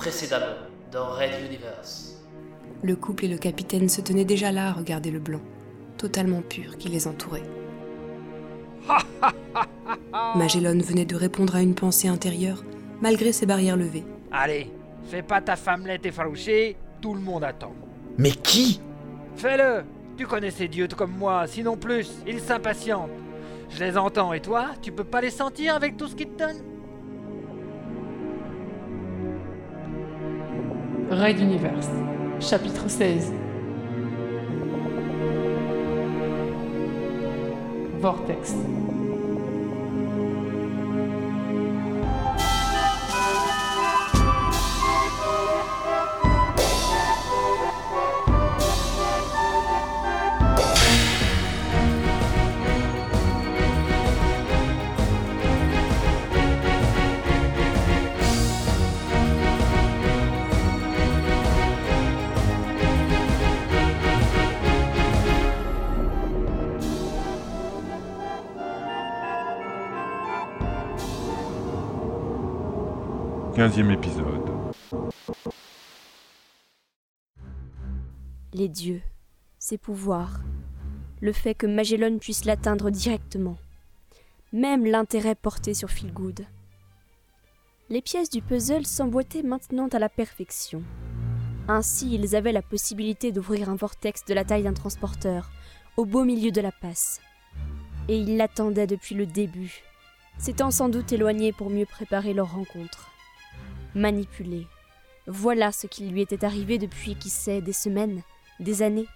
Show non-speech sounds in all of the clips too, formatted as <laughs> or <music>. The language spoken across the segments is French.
précédemment dans Red Universe. Le couple et le capitaine se tenaient déjà là à regarder le blanc, totalement pur, qui les entourait. <laughs> Magellan venait de répondre à une pensée intérieure, malgré ses barrières levées. Allez, fais pas ta femmelette effarouchée, tout le monde attend. Mais qui? Fais-le Tu connais ces dieux comme moi, sinon plus, ils s'impatientent. Je les entends, et toi, tu peux pas les sentir avec tout ce qu'ils te donnent Raid Universe, chapitre 16. Vortex. Quinzième épisode. Les dieux, ses pouvoirs, le fait que Magellan puisse l'atteindre directement, même l'intérêt porté sur Feelgood. Les pièces du puzzle s'emboîtaient maintenant à la perfection. Ainsi, ils avaient la possibilité d'ouvrir un vortex de la taille d'un transporteur, au beau milieu de la passe. Et ils l'attendaient depuis le début, s'étant sans doute éloignés pour mieux préparer leur rencontre. Manipulé, voilà ce qui lui était arrivé depuis, qui sait, des semaines, des années,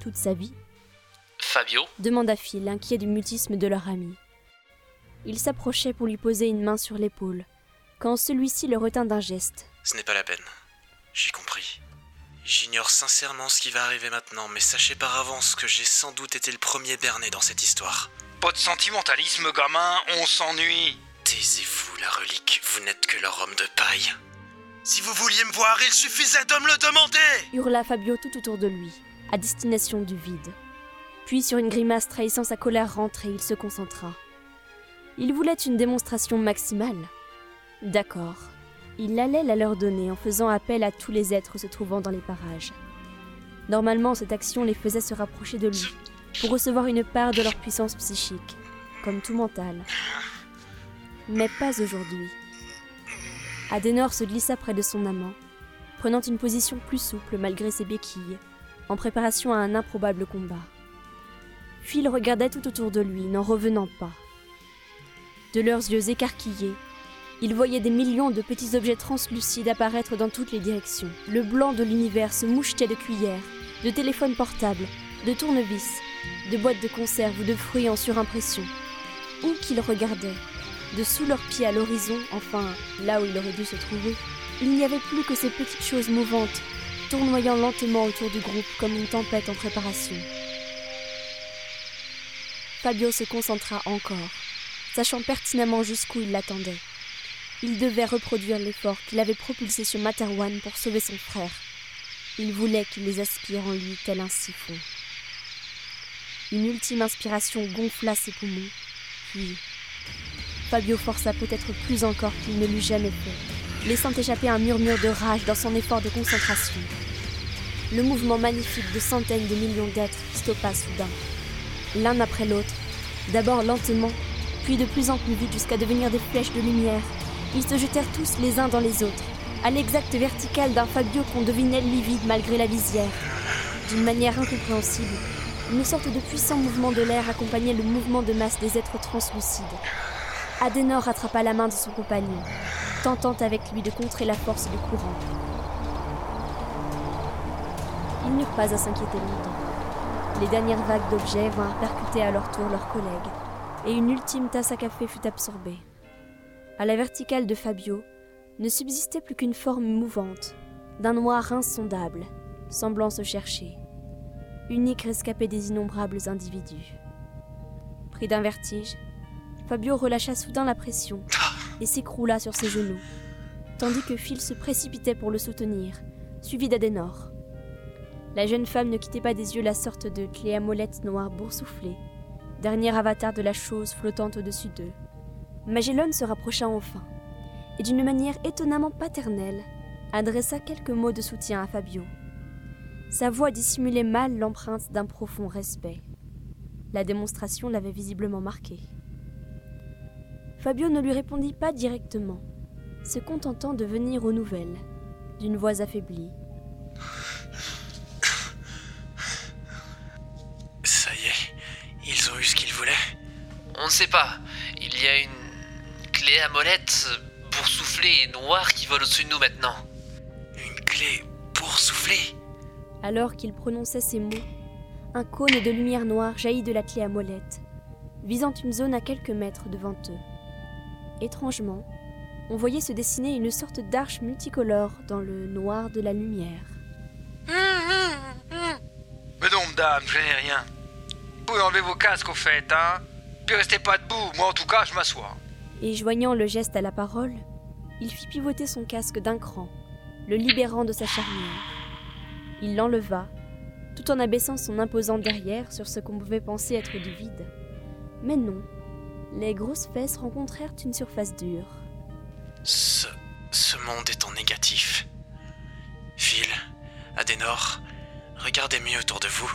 toute sa vie Fabio demanda Phil, inquiet du mutisme de leur ami. Il s'approchait pour lui poser une main sur l'épaule, quand celui-ci le retint d'un geste. Ce n'est pas la peine. J'ai compris. J'ignore sincèrement ce qui va arriver maintenant, mais sachez par avance que j'ai sans doute été le premier berné dans cette histoire. Pas de sentimentalisme, gamin, on s'ennuie. Taisez-vous, la relique, vous n'êtes que leur homme de paille. Si vous vouliez me voir, il suffisait de me le demander hurla Fabio tout autour de lui, à destination du vide. Puis, sur une grimace trahissant sa colère rentrée, il se concentra. Il voulait une démonstration maximale. D'accord. Il allait la leur donner en faisant appel à tous les êtres se trouvant dans les parages. Normalement, cette action les faisait se rapprocher de lui, pour recevoir une part de leur puissance psychique, comme tout mental. Mais pas aujourd'hui. Adenor se glissa près de son amant, prenant une position plus souple malgré ses béquilles, en préparation à un improbable combat. Phil regardait tout autour de lui, n'en revenant pas. De leurs yeux écarquillés, ils voyaient des millions de petits objets translucides apparaître dans toutes les directions. Le blanc de l'univers se mouchetait de cuillères, de téléphones portables, de tournevis, de boîtes de conserve ou de fruits en surimpression. Où qu'ils regardaient, de sous leurs pieds à l'horizon, enfin là où il aurait dû se trouver, il n'y avait plus que ces petites choses mouvantes, tournoyant lentement autour du groupe comme une tempête en préparation. Fabio se concentra encore, sachant pertinemment jusqu'où il l'attendait. Il devait reproduire l'effort qu'il avait propulsé sur Materwan pour sauver son frère. Il voulait qu'il les aspire en lui tel un siphon. Une ultime inspiration gonfla ses poumons, puis Fabio força peut-être plus encore qu'il ne l'eût jamais fait, laissant échapper un murmure de rage dans son effort de concentration. Le mouvement magnifique de centaines de millions d'êtres stoppa soudain, l'un après l'autre, d'abord lentement, puis de plus en plus vite jusqu'à devenir des flèches de lumière. Ils se jetèrent tous les uns dans les autres, à l'exacte verticale d'un Fabio qu'on devinait livide malgré la visière. D'une manière incompréhensible, une sorte de puissant mouvement de l'air accompagnait le mouvement de masse des êtres translucides. Adenor rattrapa la main de son compagnon, tentant avec lui de contrer la force du courant. Ils n'eurent pas à s'inquiéter longtemps. Les dernières vagues d'objets vinrent percuter à leur tour leurs collègues, et une ultime tasse à café fut absorbée. À la verticale de Fabio ne subsistait plus qu'une forme mouvante, d'un noir insondable, semblant se chercher, unique rescapé des innombrables individus. Pris d'un vertige, Fabio relâcha soudain la pression et s'écroula sur ses genoux, tandis que Phil se précipitait pour le soutenir, suivi d'Adenor. La jeune femme ne quittait pas des yeux la sorte de clé à molette noire boursouflée, dernier avatar de la chose flottante au-dessus d'eux. Magellan se rapprocha enfin, et d'une manière étonnamment paternelle, adressa quelques mots de soutien à Fabio. Sa voix dissimulait mal l'empreinte d'un profond respect. La démonstration l'avait visiblement marqué. Fabio ne lui répondit pas directement, se contentant de venir aux nouvelles, d'une voix affaiblie. Ça y est, ils ont eu ce qu'ils voulaient. On ne sait pas. Il y a une clé à molette boursouflée et noire qui vole au-dessus de nous maintenant. Une clé pour souffler Alors qu'il prononçait ces mots, un cône de lumière noire jaillit de la clé à molette, visant une zone à quelques mètres devant eux. Étrangement, on voyait se dessiner une sorte d'arche multicolore dans le noir de la lumière. Mais non, madame, je n'ai rien. Vous pouvez enlever vos casques au fait, hein Puis restez pas debout, moi en tout cas, je m'assois. Et joignant le geste à la parole, il fit pivoter son casque d'un cran, le libérant de sa charnière. Il l'enleva, tout en abaissant son imposant derrière sur ce qu'on pouvait penser être du vide. Mais non, les grosses fesses rencontrèrent une surface dure. Ce. ce monde est en négatif. Phil, Adenor, regardez mieux autour de vous.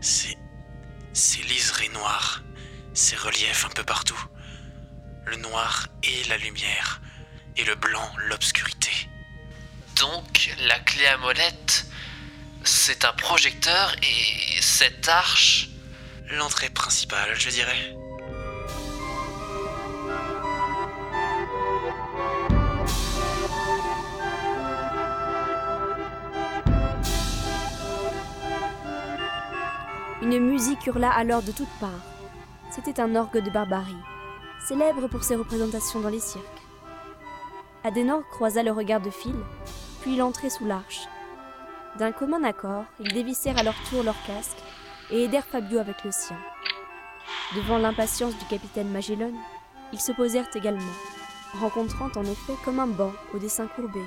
C'est. c'est liseré noir. Ces reliefs un peu partout. Le noir et la lumière. Et le blanc, l'obscurité. Donc, la clé à molette, c'est un projecteur et cette arche? L'entrée principale, je dirais. Une musique hurla alors de toutes parts. C'était un orgue de barbarie, célèbre pour ses représentations dans les cirques. Adenor croisa le regard de Phil, puis il entrait sous l'arche. D'un commun accord, ils dévissèrent à leur tour leurs casques et aidèrent Fabio avec le sien. Devant l'impatience du capitaine Magellan, ils se posèrent également, rencontrant en effet comme un banc au dessin courbé,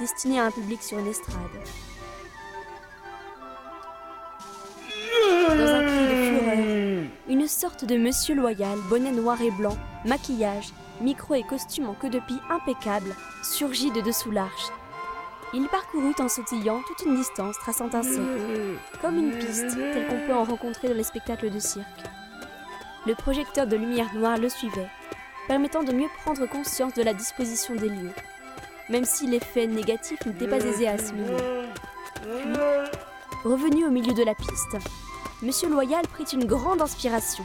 destiné à un public sur une estrade. Sorte de monsieur loyal, bonnet noir et blanc, maquillage, micro et costume en queue de pie impeccable, surgit de dessous l'arche. Il parcourut en sautillant toute une distance, traçant un cercle, comme une piste, telle qu'on peut en rencontrer dans les spectacles de cirque. Le projecteur de lumière noire le suivait, permettant de mieux prendre conscience de la disposition des lieux, même si l'effet négatif n'était pas aisé à assimiler. Revenu au milieu de la piste, Monsieur Loyal prit une grande inspiration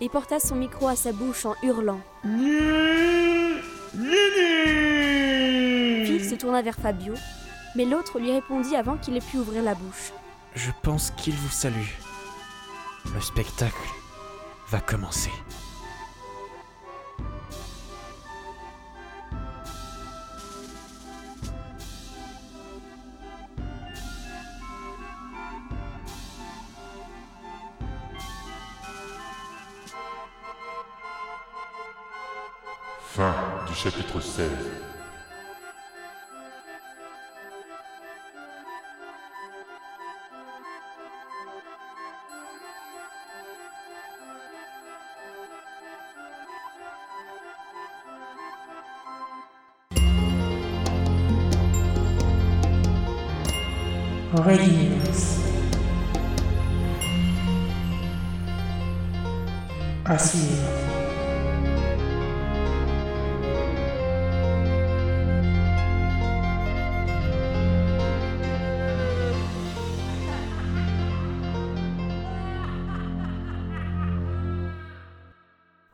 et porta son micro à sa bouche en hurlant. Phil se tourna vers Fabio, mais l'autre lui répondit avant qu'il ait pu ouvrir la bouche. Je pense qu'il vous salue. Le spectacle va commencer. Fin du chapitre 16. Readiness. À suivre.